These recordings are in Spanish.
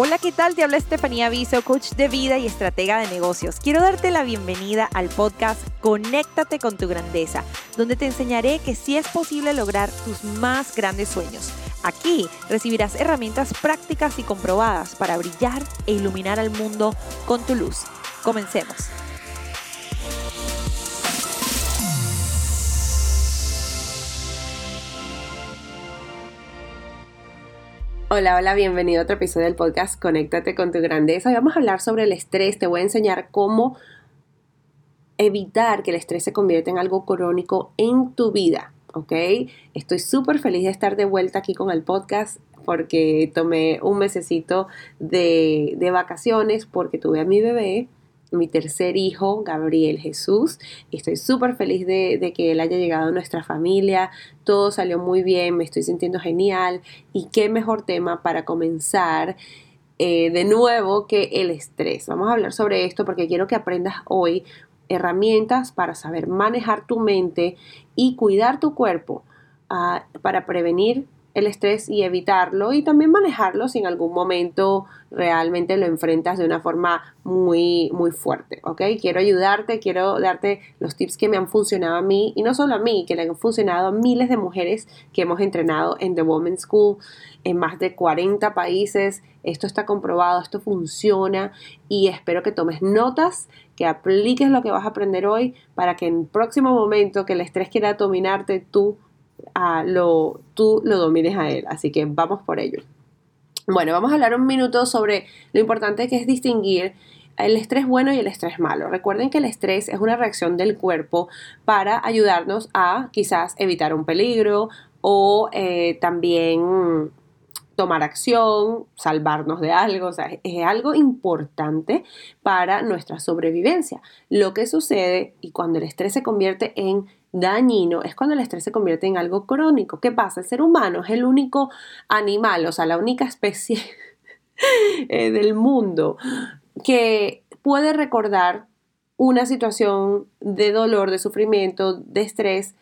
Hola, ¿qué tal? Te habla Estefanía Viso, coach de vida y estratega de negocios. Quiero darte la bienvenida al podcast Conéctate con tu grandeza, donde te enseñaré que sí es posible lograr tus más grandes sueños. Aquí recibirás herramientas prácticas y comprobadas para brillar e iluminar al mundo con tu luz. Comencemos. Hola, hola, bienvenido a otro episodio del podcast Conéctate con tu grandeza. Hoy vamos a hablar sobre el estrés. Te voy a enseñar cómo evitar que el estrés se convierta en algo crónico en tu vida. ¿Ok? Estoy súper feliz de estar de vuelta aquí con el podcast porque tomé un mesecito de, de vacaciones porque tuve a mi bebé mi tercer hijo, Gabriel Jesús. Estoy súper feliz de, que él haya llegado a nuestra familia. Todo salió muy bien, me estoy sintiendo genial. Y qué mejor tema para comenzar eh, de nuevo que el estrés. Vamos a hablar sobre esto porque quiero que aprendas hoy herramientas para saber manejar tu mente y cuidar tu cuerpo ah, para prevenir el estrés y evitarlo y también manejarlo si en algún momento realmente lo enfrentas de una forma muy, muy fuerte, ¿ok? Quiero ayudarte, quiero darte los tips que me han funcionado a mí y no solo a mí, que le han funcionado a miles de mujeres que hemos entrenado en The Women's School en más de 40 países. Esto está comprobado, esto funciona y espero que tomes notas, que apliques lo que vas a aprender hoy para que en el próximo momento que el estrés quiera dominarte, tú lo, tú lo domines a él. Así que vamos por ello. Bueno, vamos a hablar un minuto sobre lo importante que es distinguir el estrés bueno y el estrés malo. Recuerden que el estrés es una reacción del cuerpo para ayudarnos a quizás evitar un peligro o eh, también tomar acción, salvarnos de algo, o sea, es algo importante para nuestra sobrevivencia. Lo que sucede y cuando el estrés se convierte en dañino es cuando el estrés se convierte en algo crónico. ¿Qué pasa? El ser humano es el único animal, o sea, la única especie eh, del mundo que puede recordar una situación de dolor, de sufrimiento, de estrés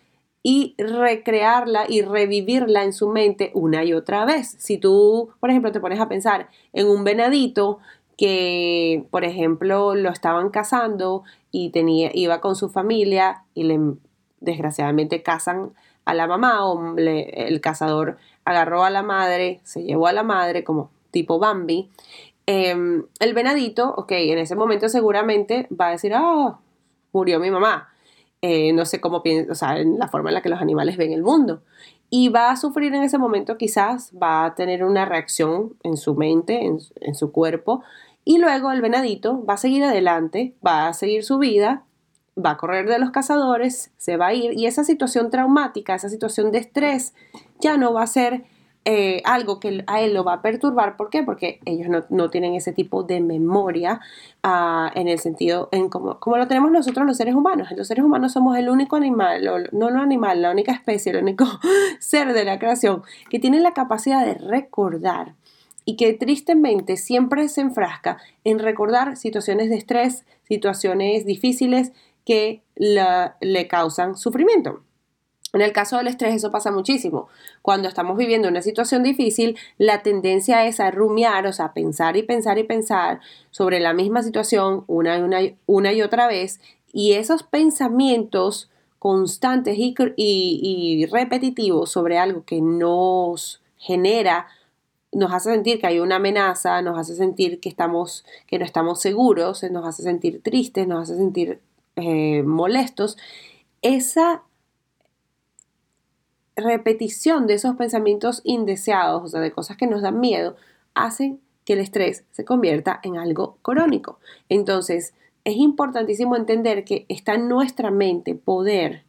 y recrearla y revivirla en su mente una y otra vez. Si tú, por ejemplo, te pones a pensar en un venadito que, por ejemplo, lo estaban cazando y tenía, iba con su familia y le desgraciadamente cazan a la mamá o el cazador agarró a la madre, se llevó a la madre como tipo Bambi. Em, el venadito, ok, en ese momento seguramente va a decir, ah, murió mi mamá. Eh, no sé cómo piensa, o sea, en la forma en la que los animales ven el mundo. Y va a sufrir en ese momento, quizás va a tener una reacción en su mente, en, en su cuerpo, y luego el venadito va a seguir adelante, va a seguir su vida va a correr de los cazadores, se va a ir y esa situación traumática, esa situación de estrés ya no va a ser eh, algo que a él lo va a perturbar. ¿Por qué? Porque ellos no, tienen ese tipo de memoria ah, en el sentido, en como, como, lo tenemos nosotros los seres humanos. Los seres humanos somos el único animal, no lo animal, la única especie, el único ser de la creación que tiene la capacidad de recordar y que tristemente siempre se enfrasca en recordar situaciones de estrés, situaciones difíciles que le causan sufrimiento. En el caso del estrés eso pasa muchísimo. Cuando estamos viviendo una situación difícil, la tendencia es a rumiar, o sea, pensar y pensar y pensar sobre la misma situación una y, otra vez. Y esos pensamientos constantes y, y repetitivos sobre algo que nos genera nos hace sentir que hay una amenaza, nos hace sentir que estamos, que no estamos seguros, nos hace sentir tristes, nos hace sentir eh, molestos, esa repetición de esos pensamientos indeseados, o sea, de cosas que nos dan miedo, hacen que el estrés se convierta en algo crónico. Entonces, es importantísimo entender que está en nuestra mente poder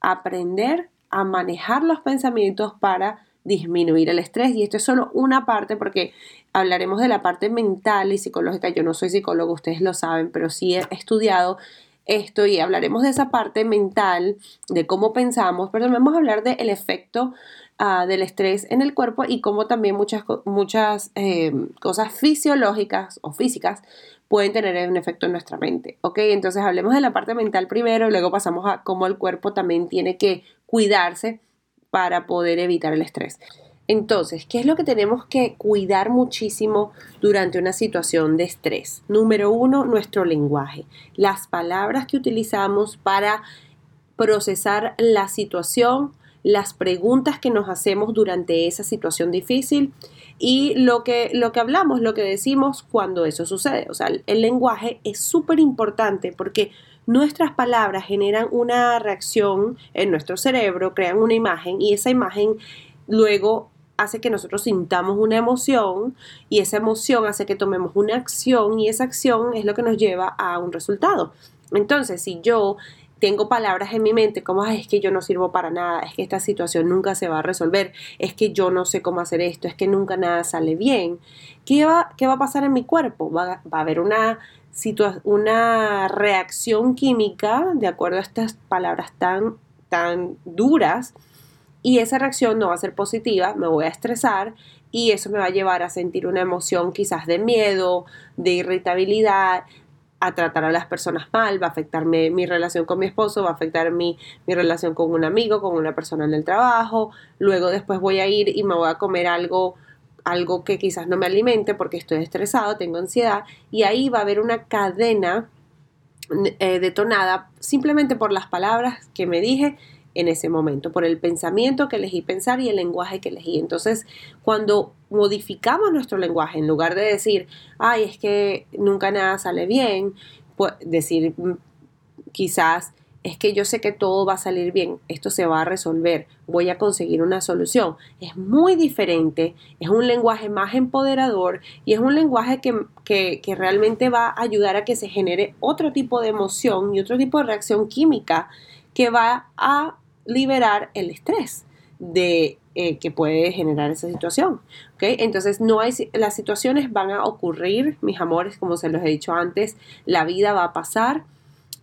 aprender a manejar los pensamientos para disminuir el estrés. Y esto es solo una parte porque hablaremos de la parte mental y psicológica. Yo no soy psicólogo, ustedes lo saben, pero sí he estudiado esto y hablaremos de esa parte mental, de cómo pensamos, pero vamos a hablar del efecto ah, del estrés en el cuerpo y cómo también muchas, muchas em, cosas fisiológicas o físicas pueden tener un efecto en nuestra mente. ¿Ok? Entonces hablemos de la parte mental primero y luego pasamos a cómo el cuerpo también tiene que cuidarse para poder evitar el estrés. Entonces, ¿qué es lo que tenemos que cuidar muchísimo durante una situación de estrés? Número uno, nuestro lenguaje. Las palabras que utilizamos para procesar la situación, las preguntas que nos hacemos durante esa situación difícil y lo que, lo que hablamos, lo que decimos cuando eso sucede. O sea, el, lenguaje es súper importante porque nuestras palabras generan una reacción en nuestro cerebro, crean una imagen y esa imagen luego hace que nosotros sintamos una emoción y esa emoción hace que tomemos una acción y esa acción es lo que nos lleva a un resultado. Entonces, si yo tengo palabras en mi mente como es que yo no sirvo para nada, es que esta situación nunca se va a resolver, es que yo no sé cómo hacer esto, es que nunca nada sale bien, ¿qué va, qué va a pasar en mi cuerpo? Va, va a haber una, una reacción química de acuerdo a estas palabras tan, tan duras y esa reacción no va a ser positiva, me voy a estresar y eso me va a llevar a sentir una emoción quizás de miedo, de irritabilidad, a tratar a las personas mal, va a afectarme mi relación con mi esposo, va a afectar mi, mi relación con un amigo, con una persona en el trabajo, luego después voy a ir y me voy a comer algo algo que quizás no me alimente porque estoy estresado, tengo ansiedad y ahí va a haber una cadena eh, detonada simplemente por las palabras que me dije en ese momento, por el pensamiento que elegí pensar y el lenguaje que elegí. Entonces, cuando modificamos nuestro lenguaje, en lugar de decir, ay, es que nunca nada sale bien, pues decir, mm, quizás es que yo sé que todo va a salir bien, esto se va a resolver, voy a conseguir una solución. Es muy diferente, es un lenguaje más empoderador y es un lenguaje que, que, que, realmente va a ayudar a que se genere otro tipo de emoción y otro tipo de reacción química que va a liberar el estrés de eh, que puede generar esa situación. Entonces, no hay, las situaciones van a ocurrir, mis amores, como se los he dicho antes, la vida va a pasar.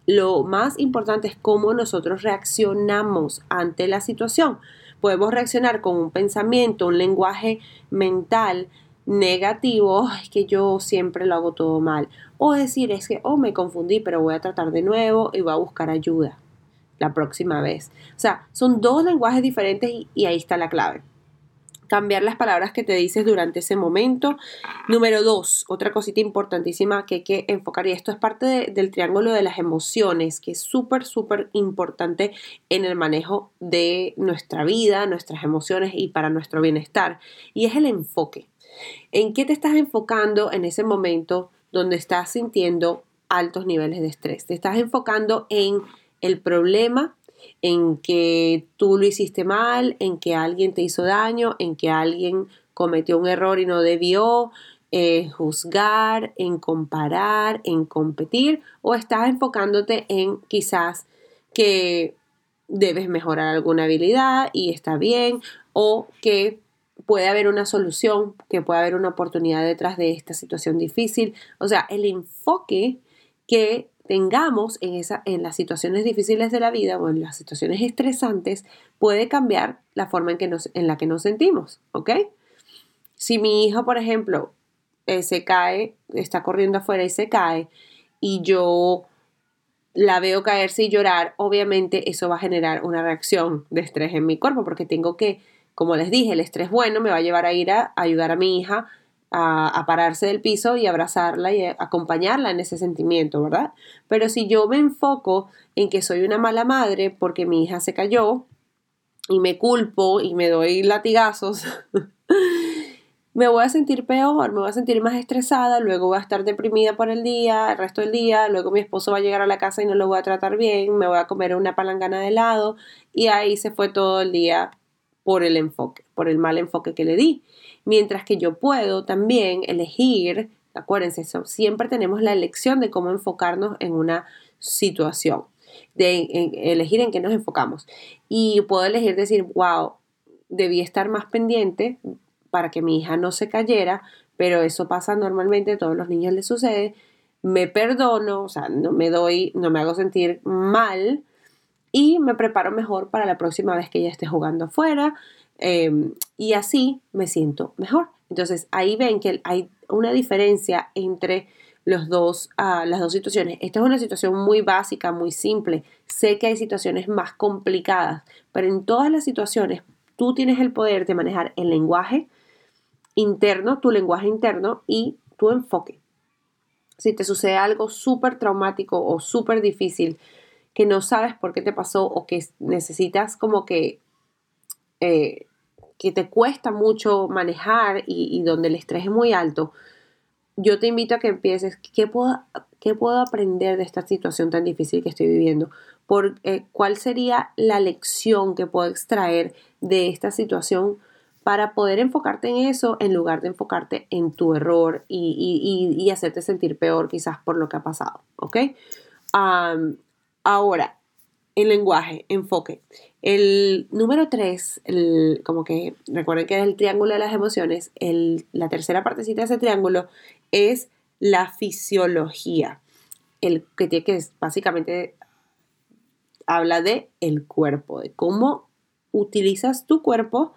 Lo más importante es cómo nosotros reaccionamos ante la situación. Podemos reaccionar con un pensamiento, un lenguaje mental negativo, es que yo siempre lo hago todo mal. O decir, es que, oh, me confundí, pero voy a tratar de nuevo y voy a buscar ayuda la próxima vez. O sea, son dos lenguajes diferentes y, ahí está la clave. Cambiar las palabras que te dices durante ese momento. Número dos, otra cosita importantísima que hay que enfocar, y esto es parte del triángulo de las emociones, que es súper, súper importante en el manejo de nuestra vida, nuestras emociones y para nuestro bienestar, y es el enfoque. ¿En qué te estás enfocando en ese momento donde estás sintiendo altos niveles de estrés? Te estás enfocando en el problema en que tú lo hiciste mal, en que alguien te hizo daño, en que alguien cometió un error y no debió, eh, juzgar, en comparar, en competir, o estás enfocándote en quizás que debes mejorar alguna habilidad y está bien, o que puede haber una solución, que puede haber una oportunidad detrás de esta situación difícil. O sea, el enfoque que tengamos en, esa, en las situaciones difíciles de la vida o en las situaciones estresantes puede cambiar la forma en, que nos, en la que nos sentimos, ¿ok? Si mi hijo, por ejemplo, eh, se cae, está corriendo afuera y se cae, y yo la veo caerse y llorar, obviamente eso va a generar una reacción de estrés en mi cuerpo, porque tengo que, como les dije, el estrés bueno me va a llevar a ir a ayudar a mi hija a, pararse del piso y abrazarla y acompañarla en ese sentimiento, ¿verdad? Pero si yo me enfoco en que soy una mala madre porque mi hija se cayó y me culpo y me doy latigazos, me voy a sentir peor, me voy a sentir más estresada, luego voy a estar deprimida por el día, el resto del día, luego mi esposo va a llegar a la casa y no lo voy a tratar bien, me voy a comer una palangana de helado y ahí se fue todo el día por el enfoque, por el mal enfoque que le di. Mientras que yo puedo también elegir, acuérdense, siempre tenemos la elección de cómo enfocarnos en una situación, de elegir en qué nos enfocamos. Y puedo elegir decir, wow, debí estar más pendiente para que mi hija no se cayera, pero eso pasa normalmente, a todos los niños les sucede. Me perdono, o sea, no me doy, no me hago sentir mal y me preparo mejor para la próxima vez que ella esté jugando afuera em, y así me siento mejor. Entonces ahí ven que hay una diferencia entre los dos, ah, las dos situaciones. Esta es una situación muy básica, muy simple. Sé que hay situaciones más complicadas, pero en todas las situaciones tú tienes el poder de manejar el lenguaje interno, tu lenguaje interno y tu enfoque. Si te sucede algo súper traumático o súper difícil que no sabes por qué te pasó o que necesitas como que, eh, que te cuesta mucho manejar y, donde el estrés es muy alto, yo te invito a que empieces, ¿qué puedo, qué puedo aprender de esta situación tan difícil que estoy viviendo? Por, eh, ¿Cuál sería la lección que puedo extraer de esta situación para poder enfocarte en eso en lugar de enfocarte en tu error y, hacerte sentir peor quizás por lo que ha pasado, ¿ok? ahora, el lenguaje, enfoque. El número tres, como que recuerden que es el triángulo de las emociones, la tercera partecita de ese triángulo es la fisiología, el que que básicamente habla de el cuerpo, de cómo utilizas tu cuerpo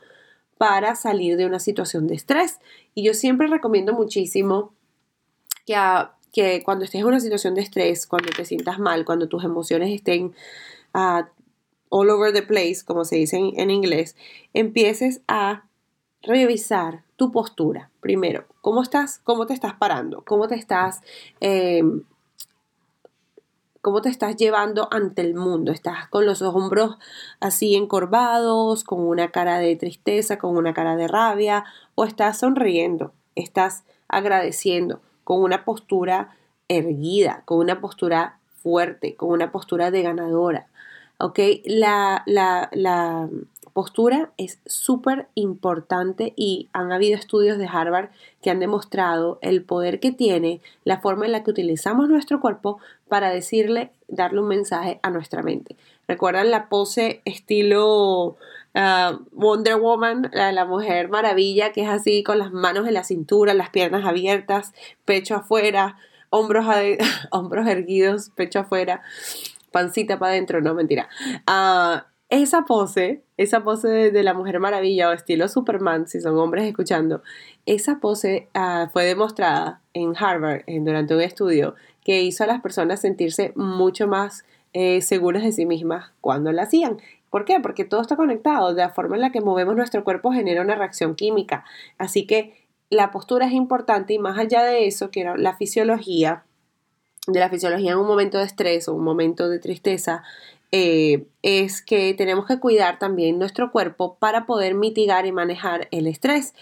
para salir de una situación de estrés. Y yo siempre recomiendo muchísimo que, que cuando estés en una situación de estrés, cuando te sientas mal, cuando tus emociones estén uh, all over the place, como se dice en, inglés, empieces a revisar tu postura. Primero, ¿cómo estás? ¿Cómo te estás parando? ¿Cómo te estás em, cómo te estás llevando ante el mundo. Estás con los hombros así encorvados, con una cara de tristeza, con una cara de rabia, o estás sonriendo, estás agradeciendo, con una postura erguida, con una postura fuerte, con una postura de ganadora. ¿Ok? La, la, la postura es súper importante y han habido estudios de Harvard que han demostrado el poder que tiene la forma en la que utilizamos nuestro cuerpo para decirle, darle un mensaje a nuestra mente. ¿Recuerdan la pose estilo ah, Wonder Woman, la, la mujer maravilla, que es así con las manos en la cintura, las piernas abiertas, pecho afuera, hombros, hombros erguidos, pecho afuera? Pancita para adentro, no mentira. Uh, esa pose, esa pose de, la Mujer Maravilla o estilo Superman, si son hombres escuchando, esa pose ah, fue demostrada en Harvard durante un estudio que hizo a las personas sentirse mucho más eh, seguras de sí mismas cuando la hacían. ¿Por qué? Porque todo está conectado. De la forma en la que movemos nuestro cuerpo genera una reacción química. Así que la postura es importante y más allá de eso, que la fisiología, de la fisiología en un momento de estrés o un momento de tristeza, eh, es que tenemos que cuidar también nuestro cuerpo para poder mitigar y manejar el estrés.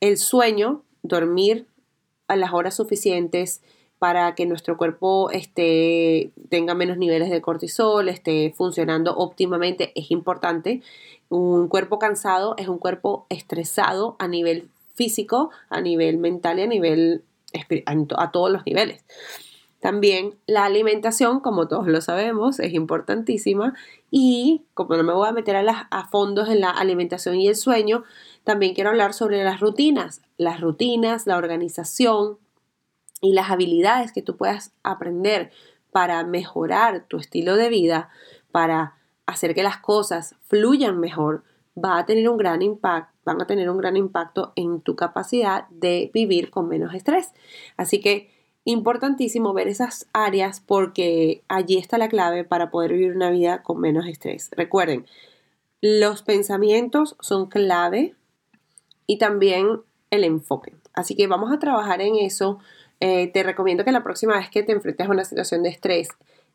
El sueño, dormir a las horas suficientes para que nuestro cuerpo esté, tenga menos niveles de cortisol, esté funcionando óptimamente, es importante. Un cuerpo cansado es un cuerpo estresado a nivel físico, a nivel mental y a nivel a todos los niveles. También la alimentación, como todos lo sabemos, es importantísima y como no me voy a meter a, las, a fondos en la alimentación y el sueño, también quiero hablar sobre las rutinas, las rutinas, la organización y las habilidades que tú puedas aprender para mejorar tu estilo de vida, para hacer que las cosas fluyan mejor, va a tener un gran impacto, van a tener un gran impacto en tu capacidad de vivir con menos estrés. Así que importantísimo ver esas áreas porque allí está la clave para poder vivir una vida con menos estrés. Recuerden, los pensamientos son clave y también el enfoque. Así que vamos a trabajar en eso. Eh, te recomiendo que la próxima vez que te enfrentes a una situación de estrés,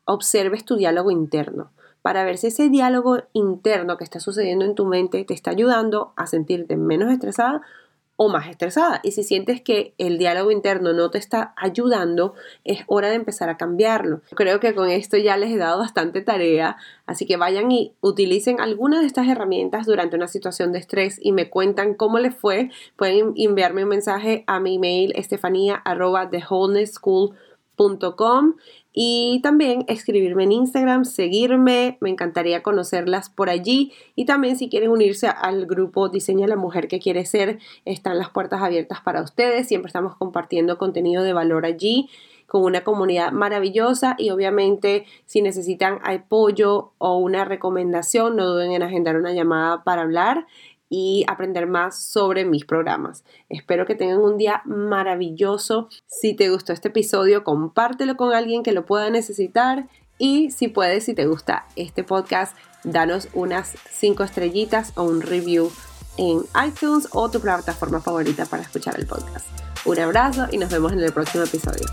observes tu diálogo interno para ver si ese diálogo interno que está sucediendo en tu mente te está ayudando a sentirte menos estresada o más estresada. Y si sientes que el diálogo interno no te está ayudando, es hora de empezar a cambiarlo. Creo que con esto ya les he dado bastante tarea, así que vayan y utilicen alguna de estas herramientas durante una situación de estrés y me cuentan cómo les fue. Pueden enviarme un mensaje a mi email y también escribirme en Instagram, seguirme, me encantaría conocerlas por allí. Y también si quieren unirse al grupo Diseña la Mujer que quiere ser, están las puertas abiertas para ustedes, siempre estamos compartiendo contenido de valor allí con una comunidad maravillosa. Y obviamente si necesitan apoyo o una recomendación no duden en agendar una llamada para hablar y aprender más sobre mis programas. Espero que tengan un día maravilloso. Si te gustó este episodio, compártelo con alguien que lo pueda necesitar Y si puedes, si te gusta este podcast, danos unas 5 estrellitas o un review en iTunes o tu plataforma favorita para escuchar el podcast. Un abrazo y nos vemos en el próximo episodio.